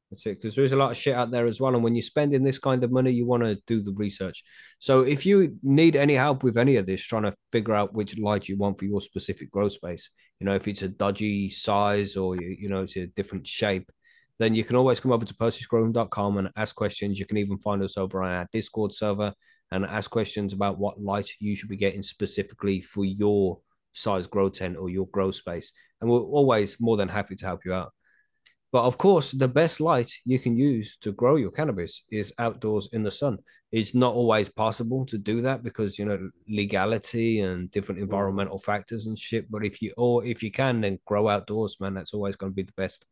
That's it, because there's a lot of shit out there as well. And when you're spending this kind of money, you want to do the research. So if you need any help with any of this, trying to figure out which light you want for your specific grow space, you know, if it's a dodgy size or, you know, it's a different shape, then you can always come over to percysgrowroom.com and ask questions. You can even find us over on our Discord server and ask questions about what light you should be getting specifically for your size grow tent or your grow space. And we're always more than happy to help you out. But of course, the best light you can use to grow your cannabis is outdoors in the sun. It's not always possible to do that because you know legality and different mm. environmental factors and shit. But if you or if you can, then grow outdoors, man. That's always going to be the best.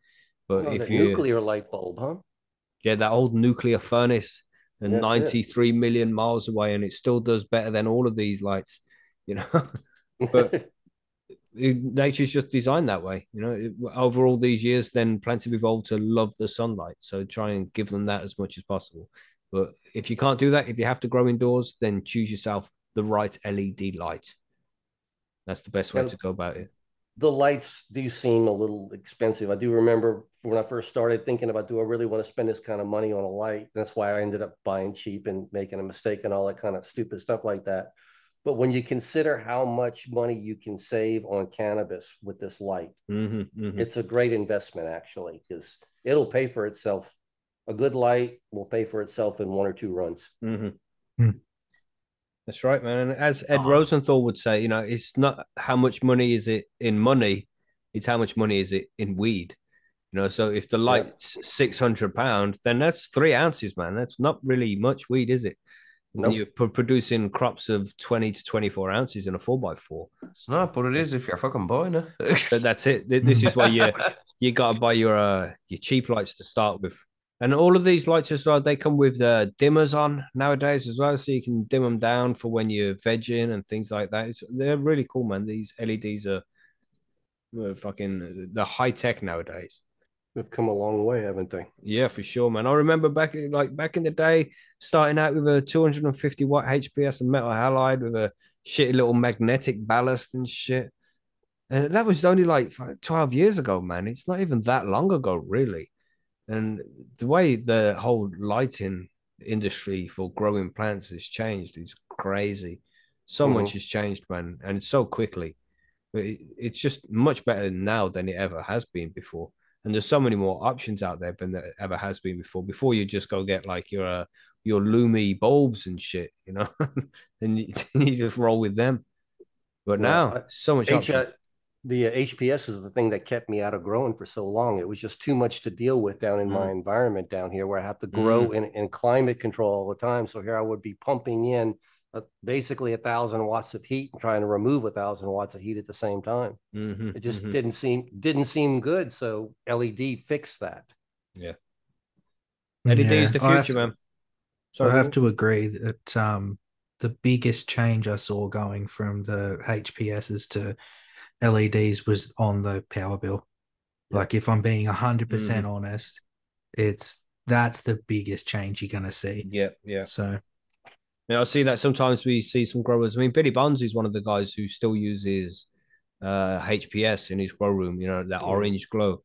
But oh, if you nuclear light bulb, huh? Yeah, that old nuclear furnace and 93 million miles away, and it still does better than all of these lights, you know. but nature's just designed that way. You know, over all these years, then plants have evolved to love the sunlight. So try and give them that as much as possible. But if you can't do that, if you have to grow indoors, then choose yourself the right LED light. That's the best way to go about it. The lights do seem a little expensive. I do remember when I first started thinking about, do I really want to spend this kind of money on a light? That's why I ended up buying cheap and making a mistake and all that kind of stupid stuff like that. But when you consider how much money you can save on cannabis with this light, mm-hmm, mm-hmm. it's a great investment actually, because it'll pay for itself. A good light will pay for itself in one or two runs. Mm-hmm. Mm. That's right, man. And as Ed oh. Rosenthal would say, you know, it's not how much money is it in money, it's how much money is it in weed. You know, so if the light's yeah. six hundred pound, then that's three ounces, man. That's not really much weed, is it? Nope. You're producing crops of 20 to 24 ounces in a 4x4. It's not, but it is if you're fucking buying it. but that's it. This is why you you got to buy your uh, your cheap lights to start with. And all of these lights as well, they come with uh, dimmers on nowadays as well, so you can dim them down for when you're vegging and things like that. It's, they're really cool, man. These LEDs are, are fucking the high tech nowadays. They've come a long way, haven't they? Yeah, for sure, man. I remember back like back in the day, starting out with a 250 watt HPS and metal halide with a shitty little magnetic ballast and shit. And that was only like 12 years ago, man. It's not even that long ago, really. And the way the whole lighting industry for growing plants has changed is crazy. So mm-hmm. much has changed, man, and it's so quickly. But it's just much better now than it ever has been before and there's so many more options out there than there ever has been before. Before you just go get like your uh, your Lumi bulbs and shit, you know, and you, you, just roll with them. But well, now, so much. H- the uh, HPS is the thing that kept me out of growing for so long. It was just too much to deal with down in mm. my environment down here, where I have to grow mm. in, in climate control all the time. So here I would be pumping in basically a thousand watts of heat and trying to remove a thousand watts of heat at the same time. Mm-hmm, it just mm-hmm. didn't seem didn't seem good. So LED fixed that. Yeah. LED yeah, is the future, man. Sorry, I have to agree that um, the biggest change I saw going from the HPSs to LEDs was on the power bill. Like if I'm being hundred mm-hmm. percent honest, it's that's the biggest change you're gonna see. Yeah, yeah. So Know, I see that sometimes we see some growers. I mean, Billy Bonds is one of the guys who still uses uh, HPS in his grow room. You know that Yeah. orange glow.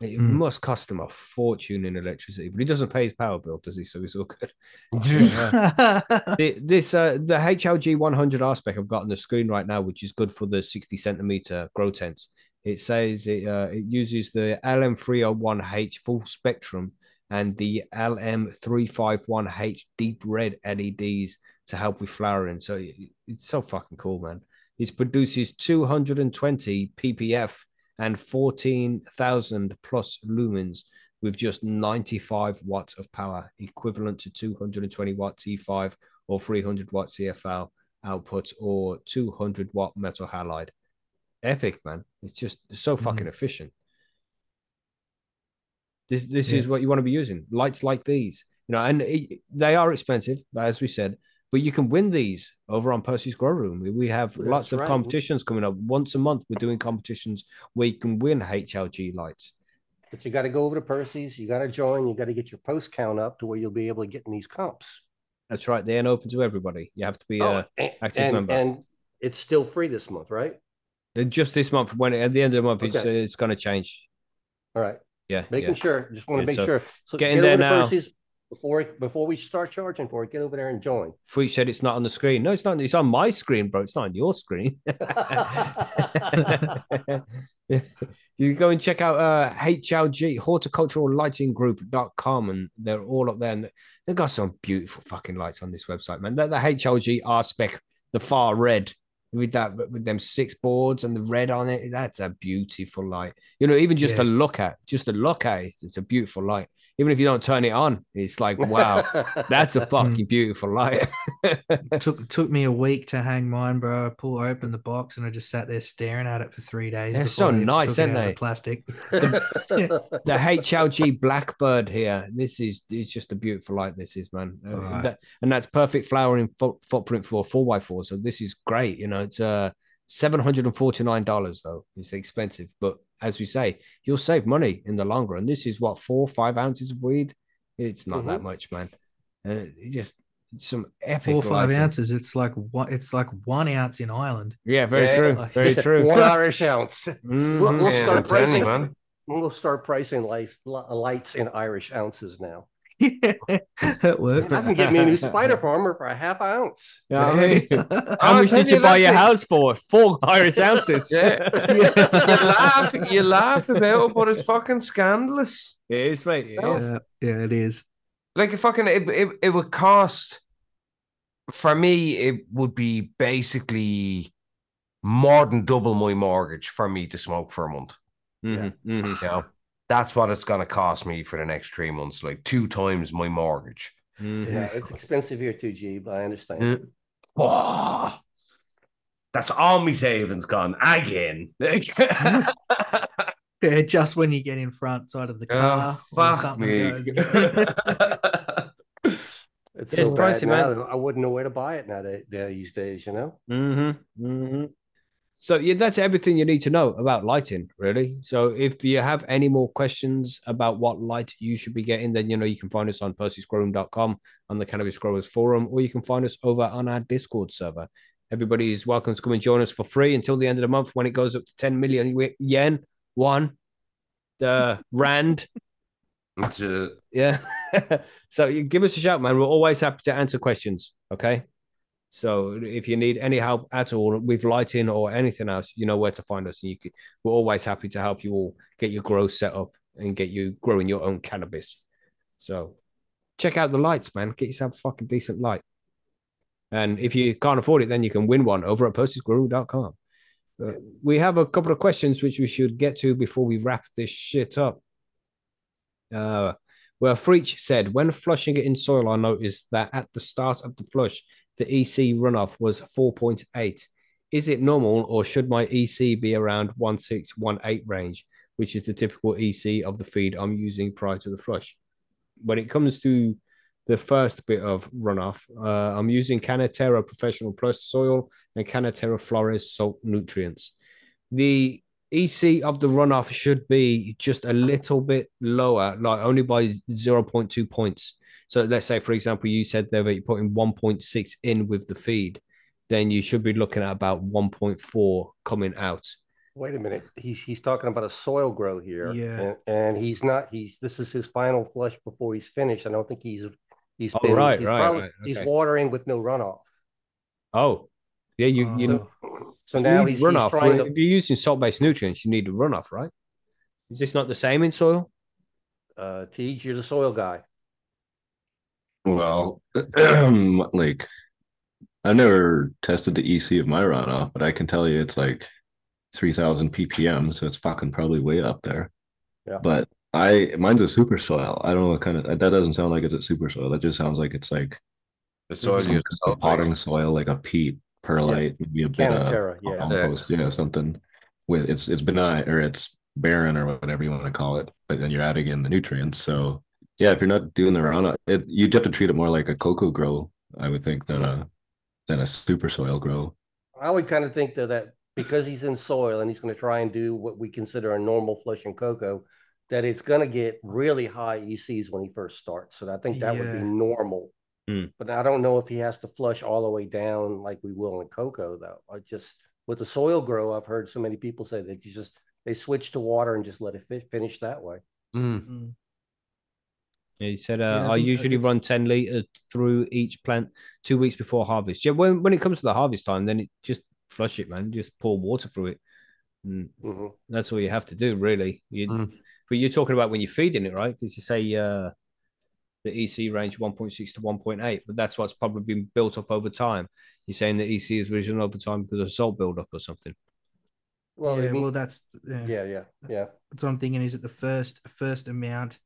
It Mm. must cost him a fortune in electricity, but he doesn't pay his power bill, does he? So he's all good. The- this uh, the HLG 100 R spec I've got on the screen right now, which is good for the 60 centimeter grow tents. It says it uh, it uses the LM301H full spectrum and the LM351H deep red LEDs to help with flowering. So it's so fucking cool, man. It produces 220 ppf and 14,000 plus lumens with just 95 watts of power, equivalent to 220 watt T5 or 300 watt CFL output or 200 watt metal halide. Epic, man. It's just so mm-hmm. fucking efficient. This this is what you want to be using. Lights like these, you know, and it, they are expensive, as we said, but you can win these over on Percy's Grow Room. We- have That's lots of right. competitions coming up. Once a month, we're doing competitions where you can win HLG lights. But you got to go over to Percy's. You got to join. You got to get your post count up to where you'll be able to get in these comps. That's right. They ain't open to everybody. You have to be Oh, and, active and, member. and it's still free this month, right? just this month. When at the end of the month, it's, uh, it's going to change. All right. Yeah, Making yeah. sure. Just want to Yeah, make so sure. So get in there now. Before before we start charging for it. Get over there and join. Freak said it's not on the screen. No, it's not. It's on my screen, bro. It's not on your screen. you go and check out uh, HLG Horticultural Lighting Group.com and they're all up there. And they've got some beautiful fucking lights on this website, man. The, the HLG R spec, the far red with that with them six boards and the red on it. That's a beautiful light. You know, even just Yeah. to look at, just to look at it, it's a beautiful light. Even if you don't turn it on, it's like, wow, that's a mm. fucking beautiful light. took took me a week to hang mine, bro. I pull open the box and I just sat there staring at it for three days. They're so nice, took it of they? The plastic. the HLG Blackbird here. This is it's just a beautiful light. This is man, Right. that- and that's perfect flowering foot, footprint for four x four. So this is great. You know, it's uh seven hundred and forty nine dollars though. It's expensive, but as we say, you'll save money in the long run. This is what four five ounces of weed. It's not that Mhm. much, man. And it just some epic Four or five lighting. ounces. It's like one. It's like one ounce in Ireland. Yeah, very Yeah. true. Very true. One Irish ounce. Mhm. We'll, we'll Yeah, start penny, pricing. man. We'll start pricing life, lights in Irish ounces now. it works. I can get me a new spider farmer for a half ounce. You know I mean? How I'll much did you you buy your nothing. house for? Four Irish ounces. Yeah. you laugh, you laugh about it, but it's fucking scandalous. It is, mate. It is. yeah, yeah, it is. Like it fucking it, it, it would cost for me, it would be basically more than double my mortgage for me to smoke for a month. Mhm, mhm. You know, that's what it's gonna cost me for the next three months, like two times my mortgage. Mhm. Yeah, it's expensive here too, G, but I understand. Mm. Oh, that's all my savings gone again. Yeah, just when you get in front side of the car, oh, fuck me. It's It's so pricey, now. man. I wouldn't know where to buy it now that- these days. You know. Mm-hmm. Mm-hmm. So yeah, that's everything you need to know about lighting, really. So if you have any more questions about what light you should be getting, then you know you can find us on percysgrowroom.com on the Cannabis Growers Forum, or you can find us over on our Discord server. Everybody is welcome to come and join us for free until the end of the month when it goes up to 10 million yen, one, the rand. Yeah. so you give us a shout, man. We're always happy to answer questions. Okay. So if you need any help at all with lighting or anything else, you know where to find us. And you could, we're always happy to help you all get your grow set up and get you growing your own cannabis. So check out the lights, man. Get yourself a fucking decent light. And if you can't afford it, then you can win one over at percysgrowroom.com. Uh, we have a couple of questions which we should get to before we wrap this shit up. Uh, well, Freach said, when flushing it in soil, I noticed that at the start of the flush, the EC runoff was 4.8. Is it normal or should my EC be around 1618 range, which is the typical EC of the feed I'm using prior to the flush? When it comes to the first bit of runoff, uh, I'm using Canna Terra Professional Plus soil and Canna Terra Flores salt nutrients. The EC of the runoff should be just a little bit lower, like only by 0.2 points. So let's say, for example, you said there that you're putting 1.6 in with the feed, then you should be looking at about 1.4 coming out. Wait a minute. He's he's talking about a soil grow here. Yeah. And, and he's not he's this is his final flush before he's finished. I don't think he's he's Oh, been right, he's, right, right, he's watering with no runoff. Oh, yeah, you Oh, you know. So- So you now need he's, he's trying to If you're using salt-based nutrients, you need a runoff, right? Is this not the same in soil? uh teach you're the soil guy. Well, like I've never tested the EC of my runoff, but I can tell you it's like 3000 ppm, so it's fucking probably way up there. Yeah. But I mine's a super soil. I don't know what kind of that doesn't sound like it's a super soil. That just sounds like it's like The soil some you kind of potting soil, like a peat, perlite, maybe a bit of Canna Terra, yeah. compost, yeah, something with it's it's benign or it's barren or whatever you want to call it, but then you're adding in the nutrients. So yeah, if you're not doing the runoff, it you'd have to treat it more like a cocoa grow, I would think, than a than a super soil grow. I would kind of think that that because he's in soil and he's going to try and do what we consider a normal flush and cocoa, that it's going to get really high ECs when he first starts. So I think that would be normal. Hmm. But I don't know if he has to flush all the way down like we will in cocoa, though. I just with the soil grow, I've heard so many people say that you just they switch to water and just let it fi- finish that way. Mm. Mm. Yeah, he said, uh, Yeah, I I usually run 10 liters through each plant two weeks before harvest. Yeah, when, when it comes to the harvest time, then it just flush it, man. Just pour water through it. And Mhm. that's all you have to do, really. You, Mm. But you're talking about when you're feeding it, right? Because you say uh, the EC range 1.6 to 1.8, but that's what's probably been built up over time. You're saying the EC is risen over time because of salt buildup or something. Well, yeah, well, that's yeah. yeah, yeah, yeah. That's what I'm thinking. Is it the first first amount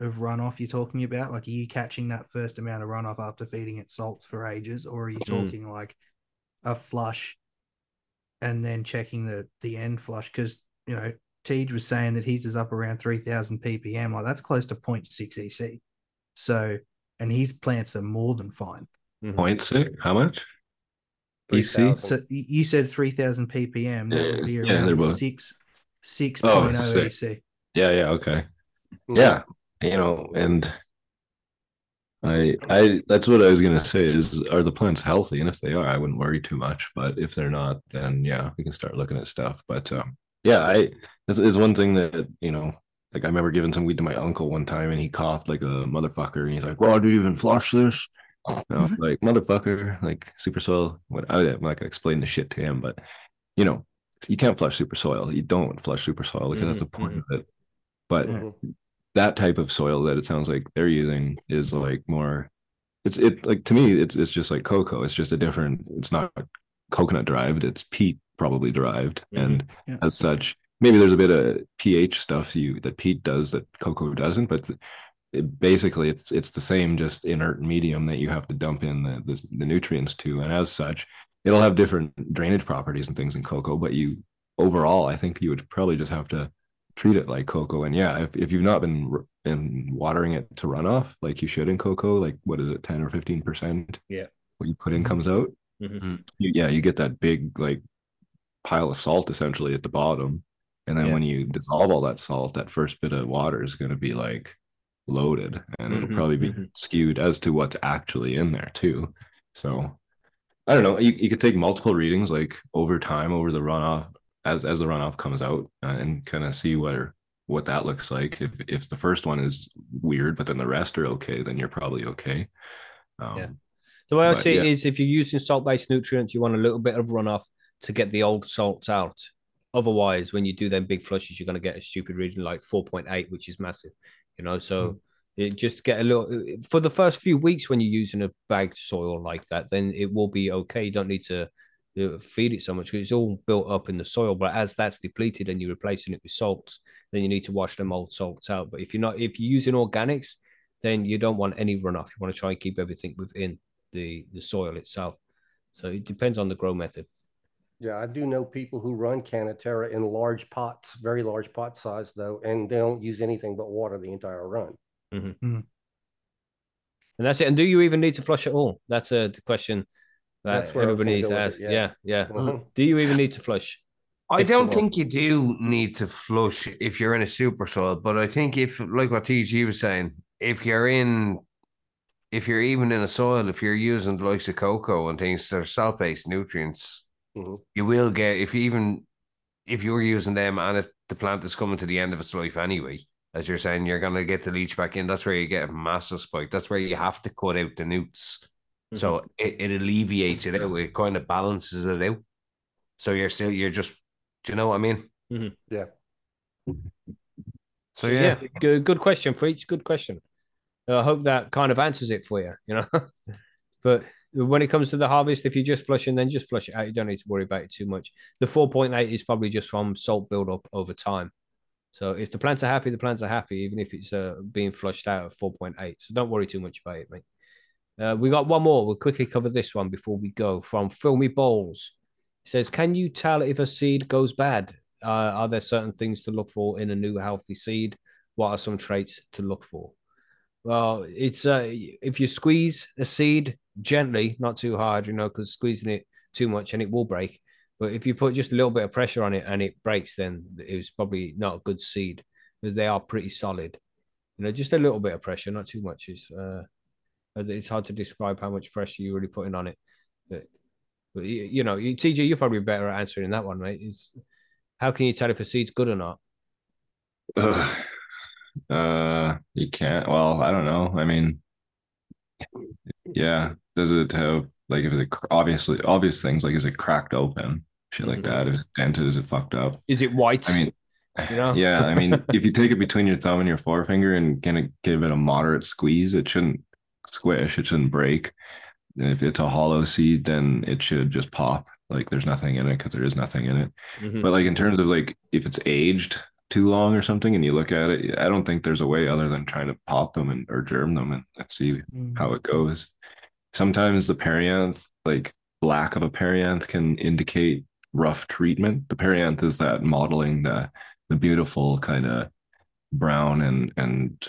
of runoff you're talking about? Like, are you catching that first amount of runoff after feeding it salts for ages, or are you Mm. talking like a flush and then checking the the end flush? Because you know, Tej was saying that his is up around three thousand ppm. Like that's close to 0.6 EC. So, and his plants are more than fine. Mhm. Point six, how much? EC? 3,000. So you said three thousand ppm. That would be Yeah, yeah, they're around both- six six Oh, point oh six. EC. Yeah, yeah, okay. Mhm. Yeah, you know, and I I that's what I was gonna say is are the plants healthy? And if they are, I wouldn't worry too much. But if they're not, then yeah, we can start looking at stuff. But um yeah, I it's, it's one thing that, you know, like I remember giving some weed to my uncle one time and he coughed like a motherfucker and he's like, Well, do you even flush this? And I was like, motherfucker, like super soil. What I, not gonna explain the shit to him, but you know, you can't flush super soil. You don't flush super soil because that's the point of it. But Mhm. that type of soil that it sounds like they're using is like more it's it like to me it's it's just like cocoa it's just a different it's not coconut derived it's peat probably derived Mhm. and Yeah. as such maybe there's a bit of ph stuff you that peat does that cocoa doesn't but it, basically it's it's the same just inert medium that you have to dump in the, the the nutrients to and as such it'll have different drainage properties and things in cocoa but you overall i think you would probably just have to treat it like cocoa. And yeah, if, if you've not been r- been watering it to runoff like you should in cocoa, like what is it, 10 or 15 percent? Yeah. What you put in comes out. Mhm. You, yeah, you get that big like pile of salt essentially at the bottom. And then Yeah. when you dissolve all that salt, that first bit of water is going to be like loaded and it'll Mhm, probably be mhm. skewed as to what's actually in there too. So I don't know. You, you could take multiple readings like over time over the runoff as as the runoff comes out uh, and kind of see what what that looks like. If if the first one is weird, but then the rest are okay, then you're probably okay. Um, Yeah. The way I see yeah. is if you're using salt based nutrients, you want a little bit of runoff to get the old salts out. Otherwise, when you do them big flushes, you're going to get a stupid reading like 4.8, which is massive, you know. So hmm. it just get a little for the first few weeks when you're using a bagged soil like that, then it will be okay. You don't need to feed it so much because it's all built up in the soil. But as that's depleted and you're replacing it with salts, then you need to wash them old salts out. But if you're not, if you're using organics, then you don't want any runoff. You want to try and keep everything within the the soil itself. So it depends on the grow method. Yeah, I do know people who run Canna Terra in large pots, very large pot size though, and they don't use anything but water the entire run. Mm-hmm. Mm. And that's it. And do you even need to flush at all? That's a question that That's where everybody needs to ask. with Yeah, it, yeah. Mhm. Do you even need to flush? I don't think you do need to flush if you're in a super soil, but I think if, like what TG was saying, if you're in, if you're even in a soil, if you're using the likes of cocoa and things that are salt based nutrients, Mhm. you will get, if you even, if you're using them and if the plant is coming to the end of its life anyway, as you're saying, you're going to get the leach back in. That's where you get a massive spike. That's where you have to cut out the newts. So it, it alleviates it out. It kind of balances it out. So you're still, you're just, do you know what I mean? Yeah. So, So yeah. yeah, good good question for each. Good question. I hope that kind of answers it for you. You know, but when it comes to the harvest, if you just flush and then just flush it out, you don't need to worry about it too much. The four point eight is probably just from salt buildup over time. So if the plants are happy, the plants are happy, even if it's uh, being flushed out at four point eight. So don't worry too much about it, mate. Uh, we got one more. We'll quickly cover this one before we go. From Filmy Bowls, it says, "Can you tell if a seed goes bad? Uh, are there certain things to look for in a new healthy seed? What are some traits to look for?" Well, it's uh, if you squeeze a seed gently, not too hard, you know, because squeezing it too much and it will break. But if you put just a little bit of pressure on it and it breaks, then it was probably not a good seed because they are pretty solid. You know, just a little bit of pressure, not too much. Is uh, it's hard to describe how much pressure you're really putting on it. But, but you, you know, you, TJ, you're probably better at answering that one, mate. Is how can you tell if a seed's good or not? Ugh. Uh, you can't. Well, I don't know. I mean, yeah. Does it have like if it's obviously obvious things like is it cracked open, shit like Mhm. that? Is it dented? Is it fucked up? Is it white? I mean, You know? yeah. I mean, if you take it between your thumb and your forefinger and kind of give it a moderate squeeze, it shouldn't squish. It shouldn't break. If it's a hollow seed, then it should just pop. Like there's nothing in it because there is nothing in it. Mhm. But like in terms of like if it's aged too long or something and you look at it, I don't think there's a way other than trying to pop them and or germ them and, and see mm. how it goes. Sometimes the perianth, like lack of a perianth can indicate rough treatment. The perianth is that modeling the the beautiful kind of brown and and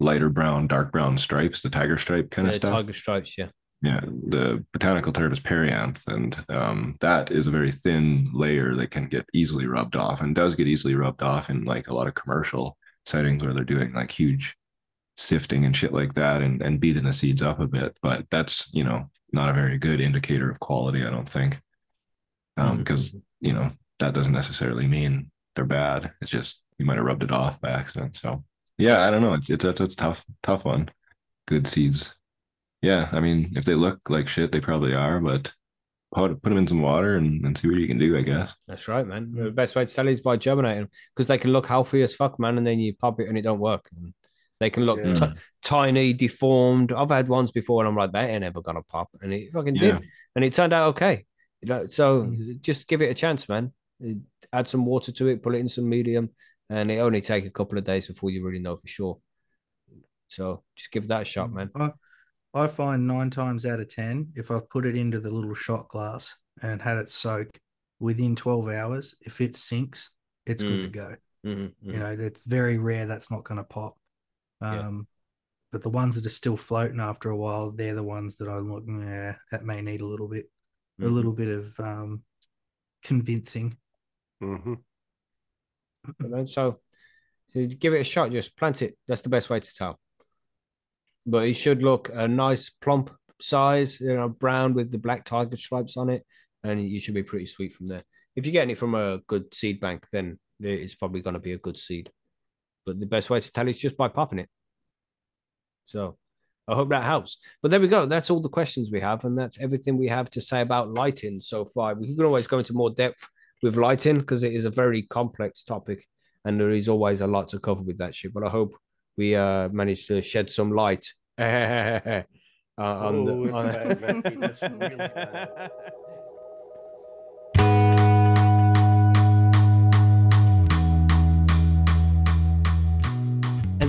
lighter brown, dark brown stripes, the tiger stripe kind of Yeah, stuff. Tiger stripes, yeah. Yeah, the botanical term is perianth, and um, that is a very thin layer that can get easily rubbed off and does get easily rubbed off in like a lot of commercial settings where they're doing like huge sifting and shit like that and, and beating the seeds up a bit. But that's, you know, not a very good indicator of quality, I don't think. Um, Mhm. because, you know, that doesn't necessarily mean they're bad. It's just you might have rubbed it off by accident. So yeah, I don't know. It's it's it's, it's tough, tough one. Good seeds. Yeah, I mean, if they look like shit, they probably are, but put, put them in some water and, and see what you can do, I guess. That's right, man. The best way to tell is by germinating because they can look healthy as fuck, man, and then you pop it and it don't work. And they can look Yeah. ti- tiny, deformed. I've had ones before, and I'm like, that ain't ever gonna pop, and it fucking Yeah. did, and it turned out okay. So Mm. just give it a chance, man. Add some water to it, put it in some medium, and it only take a couple of days before you really know for sure. So just give that a shot, man. I, I find nine times out of 10, if I've put it into the little shot glass and had it soak within 12 hours, if it sinks, it's good to go. Mhm, You mhm. know, it's very rare that's not going to pop. Yeah. Um, But the ones that are still floating after a while, they're the ones that I'm looking, yeah, that may need a little bit, a Mhm. little bit of um, convincing. hmm And so, so give it a shot. Just plant it. That's the best way to tell. But it should look a nice plump size, you know, brown with the black tiger stripes on it, and you should be pretty sweet from there. If you're getting it from a good seed bank, then it's probably going to be a good seed. But the best way to tell is just by popping it. So I hope that helps. But there we go. That's all the questions we have, and that's everything we have to say about lighting so far. We can always go into more depth with lighting because it is a very complex topic, and there is always a lot to cover with that shit. But I hope we uh managed to shed some light uh, on the. Oh, on-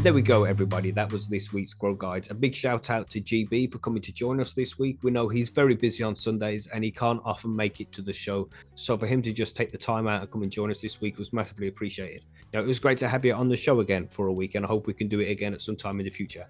there we go, everybody. That was this week's Grow Guides. A big shout out to GB for coming to join us this week. We know he's very busy on Sundays and he can't often make it to the show. So for him to just take the time out and come and join us this week was massively appreciated. Know, it was great to have you on the show again for a week, and I hope we can do it again at some time in the future.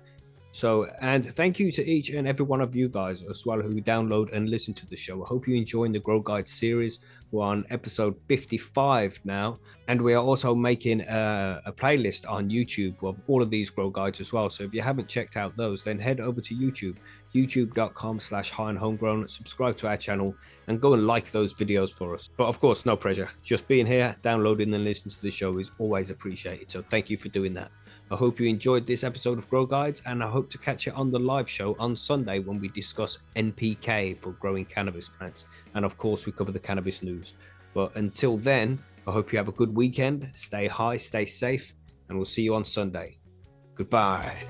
So, and thank you to each and every one of you guys as well who download and listen to the show. I hope you're enjoying the Grow Guide series. We're on episode 55 now, and we are also making a, a, playlist on YouTube of all of these Grow Guides as well. So, if you haven't checked out those, then head over to YouTube, youtube.com slash high and homegrown, subscribe to our channel, and go and like those videos for us. But of course, no pressure. Just being here, downloading and listening to the show is always appreciated. So, thank you for doing that. I hope you enjoyed this episode of Grow Guides, and I hope to catch you on the live show on Sunday when we discuss NPK for growing cannabis plants. And of course, we cover the cannabis news. But until then, I hope you have a good weekend. Stay high, stay safe, and we'll see you on Sunday. Goodbye.